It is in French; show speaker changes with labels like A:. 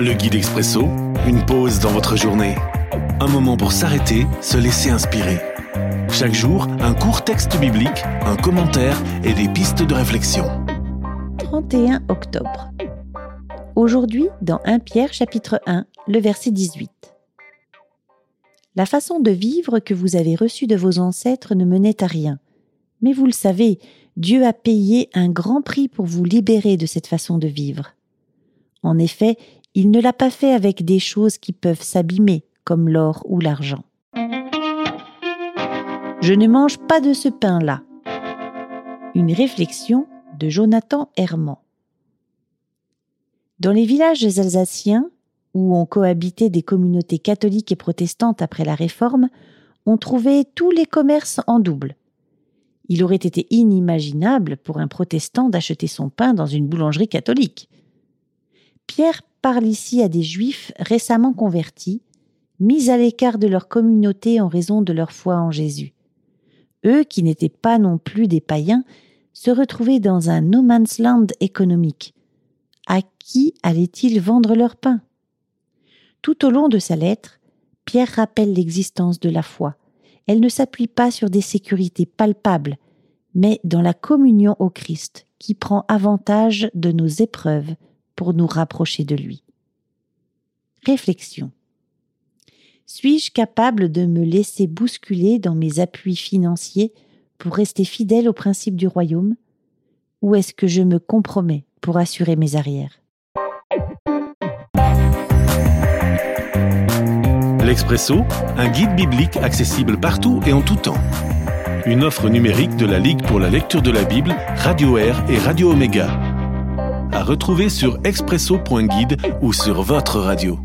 A: Le guide expresso, une pause dans votre journée. Un moment pour s'arrêter, se laisser inspirer. Chaque jour, un court texte biblique, un commentaire et des pistes de réflexion.
B: 31 octobre. Aujourd'hui, dans 1 Pierre chapitre 1, le verset 18. La façon de vivre que vous avez reçue de vos ancêtres ne menait à rien. Mais vous le savez, Dieu a payé un grand prix pour vous libérer de cette façon de vivre. En effet, il ne l'a pas fait avec des choses qui peuvent s'abîmer, comme l'or ou l'argent. Je ne mange pas de ce pain-là. Une réflexion de Jonathan Herman. Dans les villages alsaciens, où ont cohabité des communautés catholiques et protestantes après la Réforme, on trouvait tous les commerces en double. Il aurait été inimaginable pour un protestant d'acheter son pain dans une boulangerie catholique. Pierre parle ici à des juifs récemment convertis, mis à l'écart de leur communauté en raison de leur foi en Jésus. Eux, qui n'étaient pas non plus des païens, se retrouvaient dans un no man's land économique. À qui allaient-ils vendre leur pain? Tout au long de sa lettre, Pierre rappelle l'existence de la foi. Elle ne s'appuie pas sur des sécurités palpables, mais dans la communion au Christ, qui prend avantage de nos épreuves pour nous rapprocher de lui. Réflexion. Suis-je capable de me laisser bousculer dans mes appuis financiers pour rester fidèle aux principes du royaume? Ou est-ce que je me compromets pour assurer mes arrières?
A: L'Expresso, un guide biblique accessible partout et en tout temps. Une offre numérique de la Ligue pour la lecture de la Bible, Radio Air et Radio Omega à retrouver sur expresso.guide ou sur votre radio.